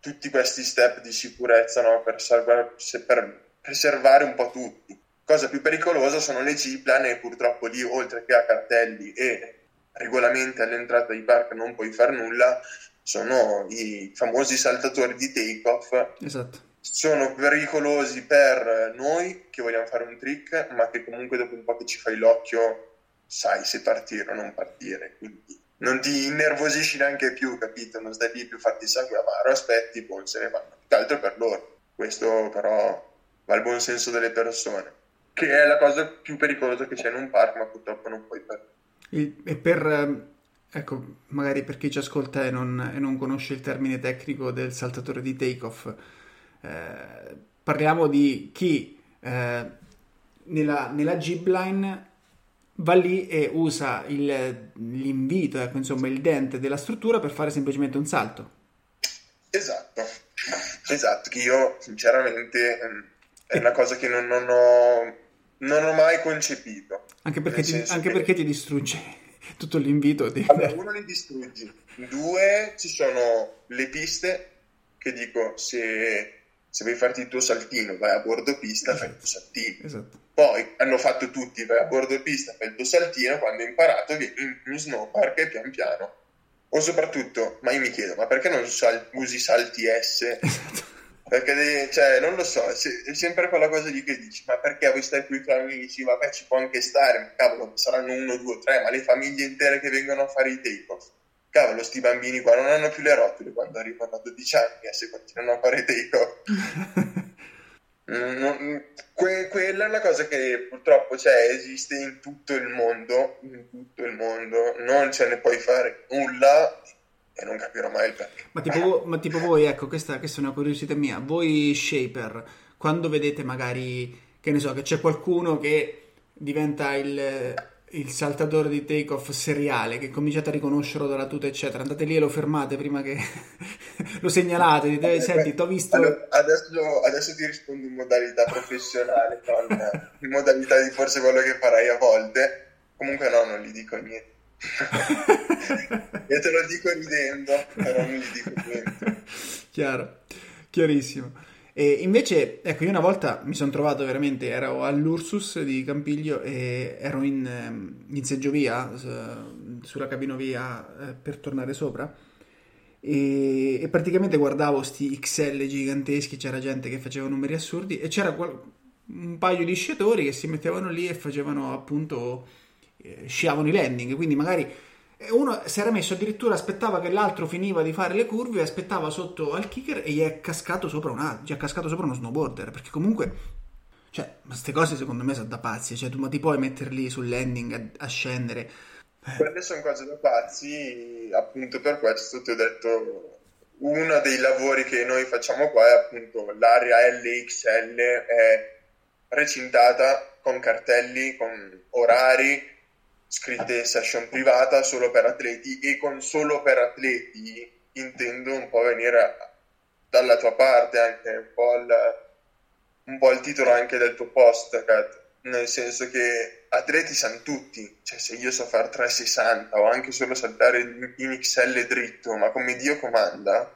tutti questi step di sicurezza no? per, salvare, per preservare un po' tutti. Cosa più pericolosa sono le G-Plan e purtroppo lì, oltre che a cartelli e regolamenti all'entrata di park non puoi fare nulla, sono i famosi saltatori di take-off. Esatto. Sono pericolosi per noi che vogliamo fare un trick, ma che comunque dopo un po' che ci fai l'occhio sai se partire o non partire. Quindi non ti innervosisci neanche più, capito? Non stai lì più fatti sangue amaro, aspetti, poi se ne vanno. Più altro per loro. Questo però va al buon senso delle persone, che è la cosa più pericolosa che c'è in un parco, ma purtroppo non puoi fare. E per, ehm, ecco, magari per chi ci ascolta e non, e non conosce il termine tecnico del saltatore di take-off, eh, parliamo di chi eh, nella, nella G-Line va lì e usa il, l'invito, ecco, insomma il dente della struttura per fare semplicemente un salto. Esatto, esatto, che io sinceramente ehm, è una cosa che non, non, ho, non ho, mai concepito. Anche perché, ti, anche che... perché ti distrugge tutto l'invito. Di... Allora, uno li distruggi, due ci sono le piste che dico se Se vuoi farti il tuo saltino, vai a bordo pista, esatto. fai il tuo saltino. Esatto. Poi hanno fatto tutti, vai a bordo pista, fai il tuo saltino, quando hai imparato vieni in, in snowpark e pian piano. O soprattutto, ma io mi chiedo, ma perché non sal- usi salti S? Esatto perché, cioè, non lo so, è sempre quella cosa lì che dici, ma perché voi stai qui i tuoi amici? Vabbè, ci può anche stare, ma cavolo, saranno uno, due, tre, ma le famiglie intere che vengono a fare i take-off. Cavolo, sti bambini qua non hanno più le rotule quando arrivano a 12 anni e se continuano a fare take-off. non, que, quella è una cosa che purtroppo c'è, esiste in tutto il mondo, in tutto il mondo, non ce ne puoi fare nulla e non capirò mai il perché. Ma tipo, ma tipo voi, ecco, questa, questa, è una curiosità mia, voi shaper, quando vedete magari, che ne so, che c'è qualcuno che diventa il, il saltatore di take-off seriale, che cominciate a riconoscerlo dalla tuta, eccetera, andate lì e lo fermate prima che lo segnalate, dite, eh, senti, ti ho visto... Allora, adesso, adesso, ti rispondo in modalità professionale, con, in modalità di forse quello che farai a volte, comunque no, non gli dico niente Io te lo dico ridendo, però non gli dico niente. Chiaro, chiarissimo. E invece, ecco, io una volta mi sono trovato veramente, ero all'Ursus di Campiglio e ero in, ehm, in seggiovia, sulla cabinovia eh, per tornare sopra e, e, praticamente guardavo sti XL giganteschi, c'era gente che faceva numeri assurdi e c'era qual- un paio di sciatori che si mettevano lì e facevano appunto sciavano i landing, quindi magari uno si era messo addirittura, aspettava che l'altro finiva di fare le curve, aspettava sotto al kicker e gli è cascato sopra, una, gli è cascato sopra uno snowboarder, perché comunque, cioè, queste cose secondo me sono da pazzi, cioè tu ma ti puoi mettere lì sul landing a, a scendere. Eh. Quelle sono cose da pazzi, appunto per questo ti ho detto uno dei lavori che noi facciamo qua è appunto l'area LXL è recintata con cartelli, con orari scritte session privata solo per atleti e con solo per atleti intendo un po' venire dalla tua parte anche un po' il, un po il titolo anche del tuo post Kat. nel senso che atleti sanno tutti cioè se io so fare 360 o anche solo saltare in XL dritto ma come Dio comanda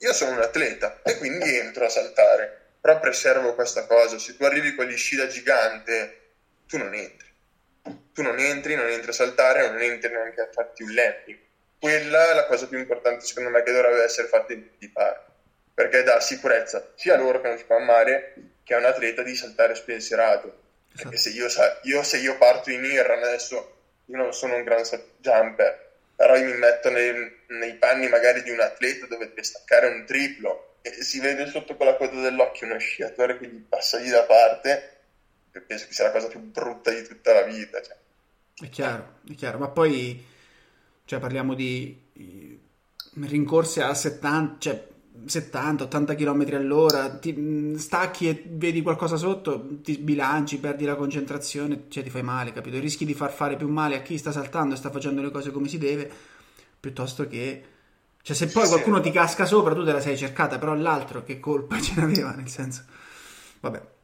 io sono un atleta e quindi entro a saltare però preservo questa cosa se tu arrivi con gli sci da gigante tu non entri tu non entri, non entri a saltare, non entri neanche a farti un landing. Quella è la cosa più importante secondo me che dovrebbe essere fatta in tutti i parchi, perché dà sicurezza sia a loro che non si fa male, che a un atleta di saltare spensierato. Perché se io, io, se io parto in IR adesso, io non sono un gran jumper, però io mi metto nei, nei panni magari di un atleta dove deve staccare un triplo e si vede sotto quella coda dell'occhio uno sciatore che gli passa lì da parte penso che sia la cosa più brutta di tutta la vita. Cioè. È chiaro, è chiaro, ma poi cioè, parliamo di rincorse a 70, cioè 70-80 km all'ora, ti stacchi e vedi qualcosa sotto, ti sbilanci, perdi la concentrazione, cioè ti fai male, capito? Rischi di far fare più male a chi sta saltando e sta facendo le cose come si deve, piuttosto che... Cioè se poi sì, qualcuno sì. ti casca sopra tu te la sei cercata, però l'altro che colpa ce n'aveva, nel senso... Vabbè.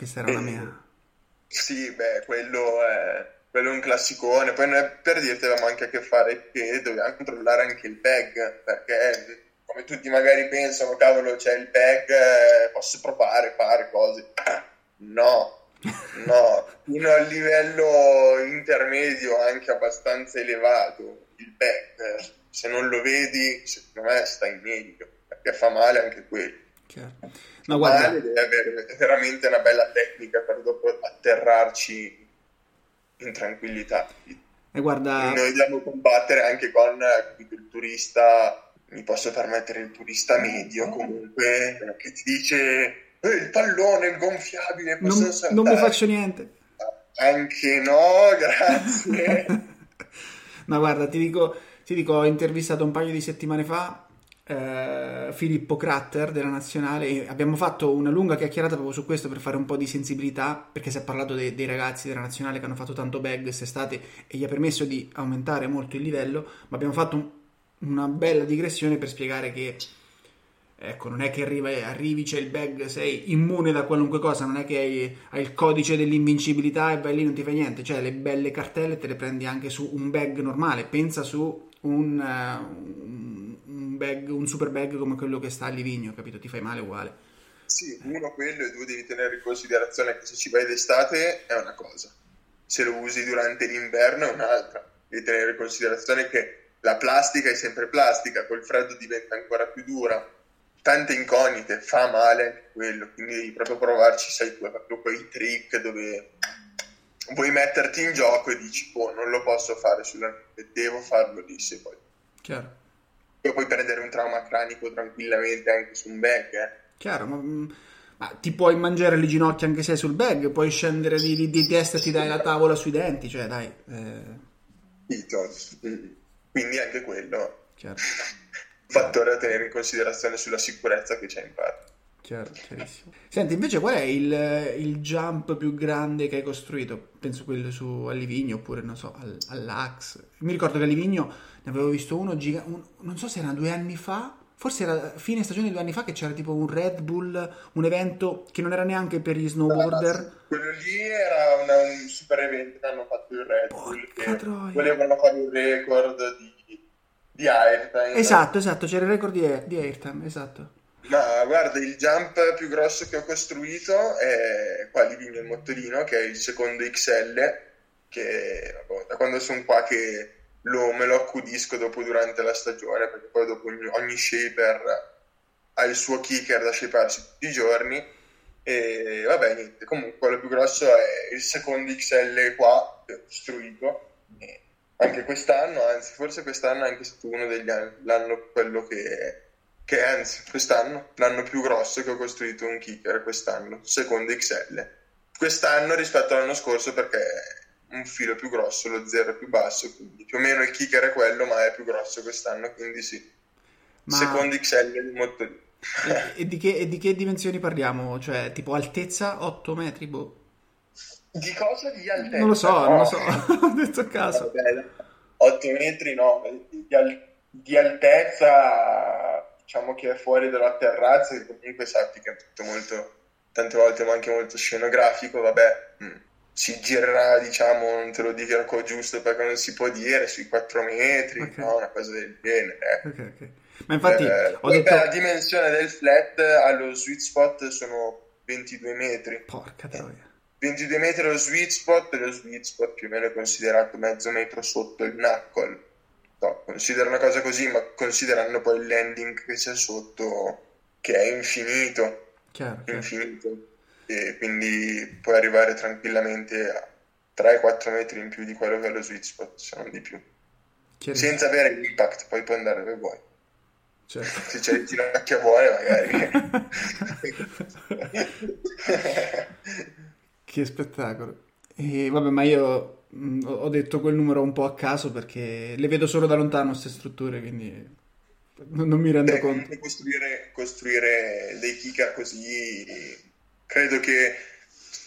Questa era la mia. Sì, beh, quello è, quello è un classicone. Poi noi, per dirti avevamo anche a che fare che dovevamo controllare anche il bag, perché come tutti magari pensano, cavolo, c'è il bag, eh, posso provare, fare cose. No, no, uno a livello intermedio anche abbastanza elevato, il bag, se non lo vedi, secondo me stai meglio, perché fa male anche quello. Chiaro. Ma guarda, deve avere veramente una bella tecnica per dopo atterrarci in tranquillità. E guarda... Noi dobbiamo combattere anche con il turista, mi posso permettere il turista medio comunque, che ti dice eh, il pallone, il gonfiabile, non, non mi faccio niente. Anche no, grazie. Ma guarda, ti dico, ti dico, ho intervistato un paio di settimane fa eh, Filippo Cratter della nazionale abbiamo fatto una lunga chiacchierata proprio su questo per fare un po' di sensibilità perché si è parlato de- dei ragazzi della nazionale che hanno fatto tanto bag quest'estate e gli ha permesso di aumentare molto il livello ma abbiamo fatto un- una bella digressione per spiegare che ecco non è che arriva, arrivi c'è il bag sei immune da qualunque cosa non è che hai, hai il codice dell'invincibilità e vai lì non ti fai niente. Cioè le belle cartelle te le prendi anche su un bag normale pensa su un, uh, un bag, un super bag come quello che sta a Livigno, capito? Ti fai male uguale. Sì, uno quello e due devi tenere in considerazione che se ci vai d'estate è una cosa, se lo usi durante l'inverno è un'altra. Devi tenere in considerazione che la plastica è sempre plastica, col freddo diventa ancora più dura, tante incognite, fa male quello, quindi devi proprio provarci, sai tu, proprio quei trick dove vuoi metterti in gioco e dici, oh, non lo posso fare sulla neve, devo farlo lì se poi. Chiaro. Poi puoi prendere un trauma cranico tranquillamente anche su un bag, eh. Chiaro, ma, ma, ti puoi mangiare le ginocchia anche se sul bag, puoi scendere di, di, di testa e ti dai la tavola sui denti, cioè dai. Eh... Quindi anche quello. Chiaro. Fattore da tenere in considerazione sulla sicurezza che c'è in parte. Chiaro, chiarissimo. Senti, invece qual è il, il, jump più grande che hai costruito? Penso quello su Alivigno oppure, non so, al, all'Ax. Mi ricordo che a Livigno ne avevo visto uno, giga, un, non so se era due anni fa, forse era fine stagione due anni fa che c'era tipo un Red Bull, un evento che non era neanche per gli snowboarder. No, quello lì era una, un super evento che hanno fatto il Red Bull, che volevano fare un record di, di airtime. Esatto, esatto, c'era il record di, di airtime, esatto. Ma guarda, il jump più grosso che ho costruito è qua Vigno il Motorino, che è il secondo XL, che vabbè, da quando sono qua che lo, me lo accudisco dopo durante la stagione, perché poi dopo ogni, ogni shaper ha il suo kicker da shapersi tutti i giorni. E vabbè, niente, comunque quello più grosso è il secondo XL qua costruito. Anche quest'anno, anzi, forse quest'anno è anche stato uno degli anni, l'anno quello che che anzi quest'anno l'anno più grosso che ho costruito un kicker quest'anno, secondo XL. Quest'anno rispetto all'anno scorso perché un filo più grosso, lo zero più basso, quindi più o meno il kicker è quello, ma è più grosso quest'anno, quindi sì. Ma... Secondo XL il motorino. e, e, di che, e di che dimensioni parliamo? Cioè, tipo altezza 8 metri? Boh. Di cosa? Di altezza? Non lo so, no. non lo so, ho detto a caso. Vabbè, 8 metri no, di, al- di altezza diciamo che è fuori dalla terrazza, che comunque sappi che è tutto molto, tante volte ma anche molto scenografico, vabbè, mm, si girerà, diciamo, non te lo dico giusto perché non si può dire, sui 4 metri, okay. no, una cosa del genere. Eh. Okay, okay. Ma infatti, eh, ho detto... la dimensione del flat allo sweet spot sono 22 metri. Porca troia. 22 metri lo sweet spot e lo sweet spot più o meno è considerato mezzo metro sotto il knuckle no, considera una cosa così, ma considerando poi il landing che c'è sotto, che è infinito, chiaro, infinito, chiaro. E quindi puoi arrivare tranquillamente a 3-4 metri in più di quello che è lo sweet spot, se non di più. Senza avere l'impact, poi puoi andare dove vuoi. Certo. Se c'è il ginocchia buone, magari. che spettacolo. E vabbè, ma io Mm, ho detto quel numero un po' a caso perché le vedo solo da lontano queste strutture, quindi non mi rendo Beh, conto. Costruire, costruire dei kicker così credo che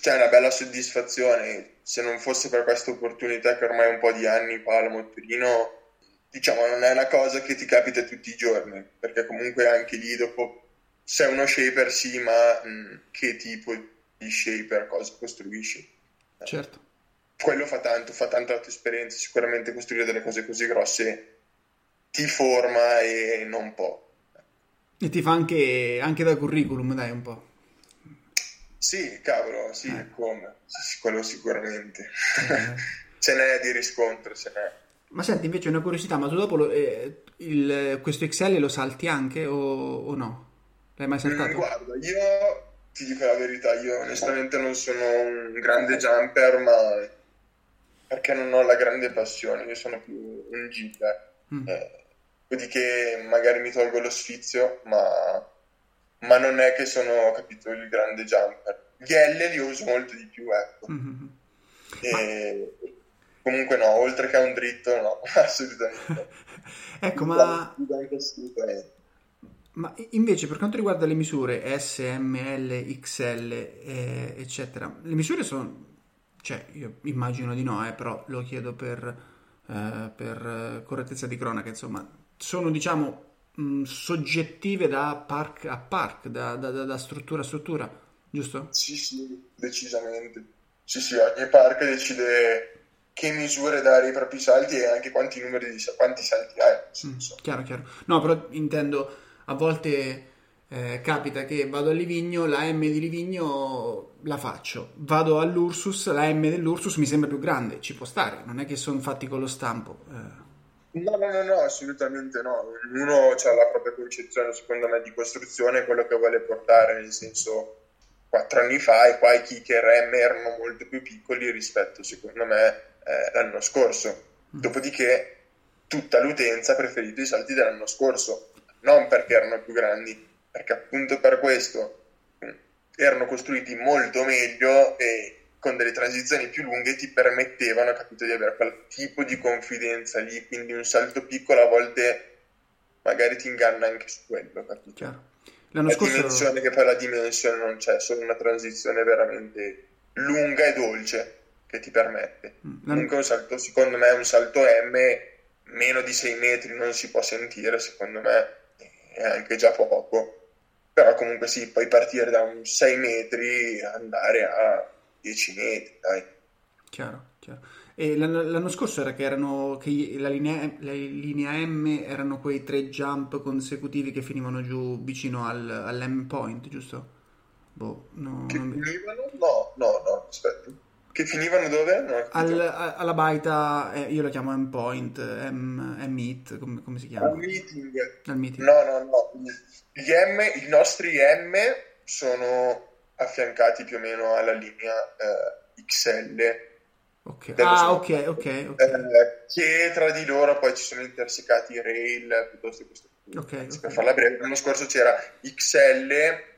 c'è una bella soddisfazione. Se non fosse per questa opportunità che ormai un po' di anni fa al motorino, diciamo, non è una cosa che ti capita tutti i giorni, perché comunque anche lì dopo sei uno shaper sì, ma mh, mm, che tipo di shaper cosa costruisci? Certo quello fa tanto, fa tanta tua esperienza, sicuramente costruire delle cose così grosse ti forma e non può. E ti fa anche, anche da curriculum, dai, un po'. Sì, cavolo, sì, eh. come? Sì, quello sicuramente. Eh. ce n'è di riscontro, ce n'è. Ma senti, invece una curiosità, ma tu dopo lo, eh, il, questo XL lo salti anche o, o no? L'hai mai saltato? Mm, guarda, io ti dico la verità, io onestamente non sono un grande jumper, ma perché non ho la grande passione, io sono più un giga. Mm. Eh, che magari mi tolgo lo sfizio, ma, ma, non è che sono, capito, il grande jumper. Gli L li uso molto di più, ecco. Mm-hmm. E, ma... Comunque no, oltre che a un dritto, no, assolutamente. ecco, ma... Ma invece per quanto riguarda le misure S, M, L, XL, eh, eccetera, le misure sono cioè, io immagino di no, eh, però lo chiedo per, eh, per correttezza di cronaca, insomma, sono diciamo mh, soggettive da park a park, da, da, da, struttura a struttura, giusto? Sì, sì, decisamente. Sì, sì, ogni park decide che misure dare ai propri salti e anche quanti numeri di quanti salti hai. Mm, chiaro, chiaro. No, però intendo a volte eh, capita che vado a Livigno, la M di Livigno la faccio, vado all'Ursus, la M dell'Ursus mi sembra più grande, ci può stare, non è che sono fatti con lo stampo. Eh. No, no, no, no, assolutamente no. Ognuno ha la propria concezione, secondo me, di costruzione, quello che vuole portare, nel senso, quattro anni fa e qua i kicker M erano molto più piccoli rispetto, secondo me, eh, l'anno scorso. Mm. Dopodiché tutta l'utenza ha preferito i salti dell'anno scorso, non perché erano più grandi, perché appunto per questo mm, erano costruiti molto meglio e con delle transizioni più lunghe ti permettevano, capito, di avere quel tipo di confidenza lì, quindi un salto piccolo a volte magari ti inganna anche su quello, capito? Chiaro. L'anno la scorso... dimensione che poi la dimensione non c'è, solo una transizione veramente lunga e dolce che ti permette. Mm, l'anno... Comunque un salto, secondo me, un salto M meno di 6 metri non si può sentire, secondo me è anche già poco. Però comunque sì, puoi partire da un 6 metri e andare a 10 metri, dai. Chiaro, chiaro. E l'anno, l'anno scorso era che erano che la linea, la linea, M erano quei tre jump consecutivi che finivano giù vicino al, all'endpoint, giusto? Boh, no, che non... finivano? No, no, no, aspetta. Che finivano dove? Al, alla baita, eh, io la chiamo endpoint, M, M-Meet, come, come, si chiama? Al meeting. Al meeting. No, no, no. Gli M, I nostri M sono affiancati più o meno alla linea eh, XL. Okay. Ah, ok, ok. okay. Eh, che tra di loro poi ci sono intersecati rail piuttosto che questo. Okay, per farla breve, l'anno scorso c'era XL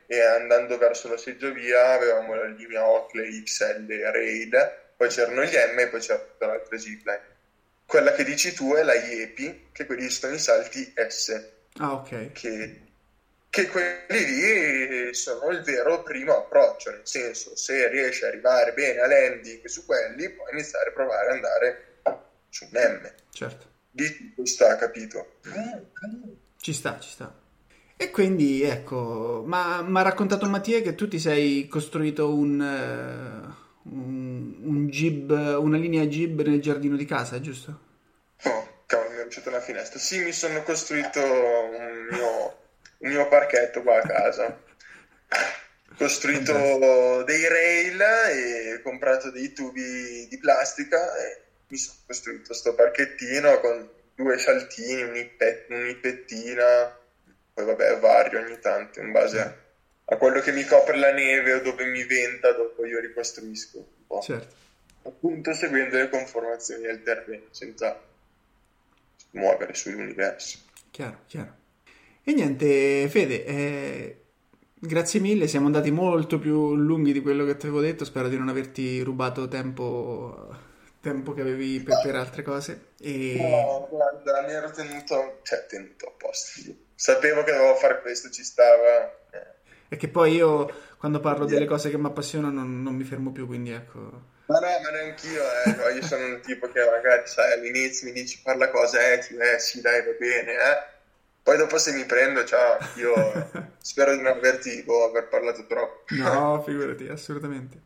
e andando verso la seggiovia avevamo la linea Oakley XL rail, poi c'erano gli M e poi c'era tutta l'altra zipline. Quella che dici tu è la IEPI, che quelli sono i salti S. Ah, ok. Che che quelli lì sono il vero primo approccio, nel senso se riesci ad arrivare bene a landing su quelli, puoi iniziare a provare ad andare su un M. Certo. Di sta, capito? Ci sta, ci sta. E quindi ecco, ma ha raccontato Mattia che tu ti sei costruito un, uh, un, un jib, una linea jib nel giardino di casa, giusto? No, cavolo, mi è uscita una finestra. Sì, mi sono costruito un mio il mio parchetto qua a casa. Costruito dei rail e comprato dei tubi di plastica e mi sono costruito questo parchettino con due saltini, un'ippet- un'ippettina, poi vabbè vario ogni tanto in base a, a, quello che mi copre la neve o dove mi venta, dopo io ricostruisco un po'. Certo. Appunto seguendo le conformazioni del terreno senza muovere sull'universo. Chiaro, chiaro. E niente, Fede, eh, grazie mille, siamo andati molto più lunghi di quello che ti avevo detto, spero di non averti rubato tempo, tempo che avevi per, per altre cose. E... No, guarda, mi ero tenuto, cioè, tenuto a posto. Sapevo che dovevo fare questo, ci stava. E che poi io, quando parlo delle cose che mi appassionano, non, non mi fermo più, quindi ecco... Ma no, ma neanch'io, eh. io sono un tipo che magari, sai, all'inizio mi dici parla cosa etiche, eh sì, dai, va bene, eh poi dopo se mi prendo, ciao, io spero di non averti boh, aver parlato troppo. No, figurati, assolutamente.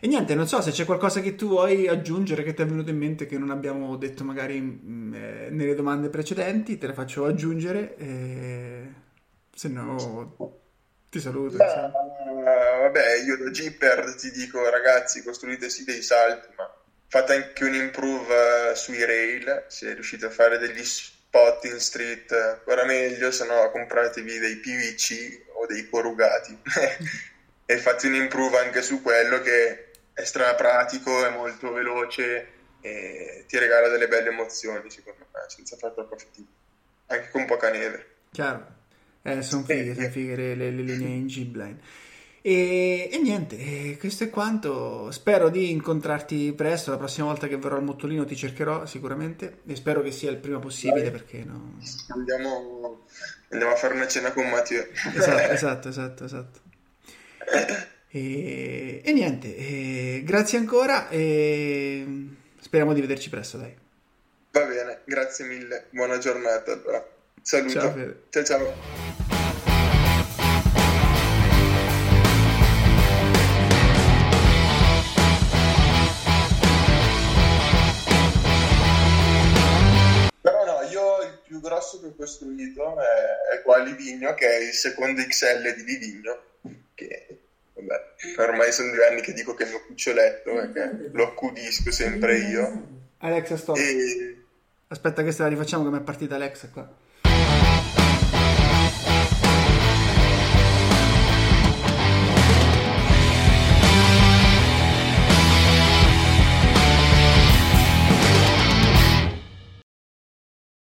E niente, non so se c'è qualcosa che tu vuoi aggiungere che ti è venuto in mente che non abbiamo detto magari mh, eh, nelle domande precedenti, te le faccio aggiungere, e... se no ti saluto. Ma, vabbè, io da Jeeper ti dico ragazzi, costruitesi dei salti, ma fate anche un improve uh, sui rail, se riuscite a fare degli in street, ancora meglio, se no compratevi dei PVC o dei corrugati e fate un improve anche su quello che è stra pratico, è molto veloce e ti regala delle belle emozioni, secondo me, senza fare troppo fatica, anche con poca neve. Chiaro, eh, sono fighe, sono fighe le, le, le linee in G-Blind. E, e niente, questo è quanto. Spero di incontrarti presto. La prossima volta che verrò al Mottolino ti cercherò sicuramente. E spero che sia il prima possibile Dai. perché no. Andiamo, andiamo, a fare una cena con Matteo. Esatto, esatto, esatto, esatto. E, e niente, e grazie ancora e speriamo di vederci presto, dai. Va bene, grazie mille. Buona giornata allora. Saluto. Ciao, ciao. ciao. Grosso che ho costruito è, è qua a Livigno, che è il secondo XL di Livigno, che vabbè, ormai sono due anni che dico che è il mio cuccioletto, perché lo accudisco sempre io. Alexa, stop. E... Aspetta che se la rifacciamo mi è partita Alexa qua.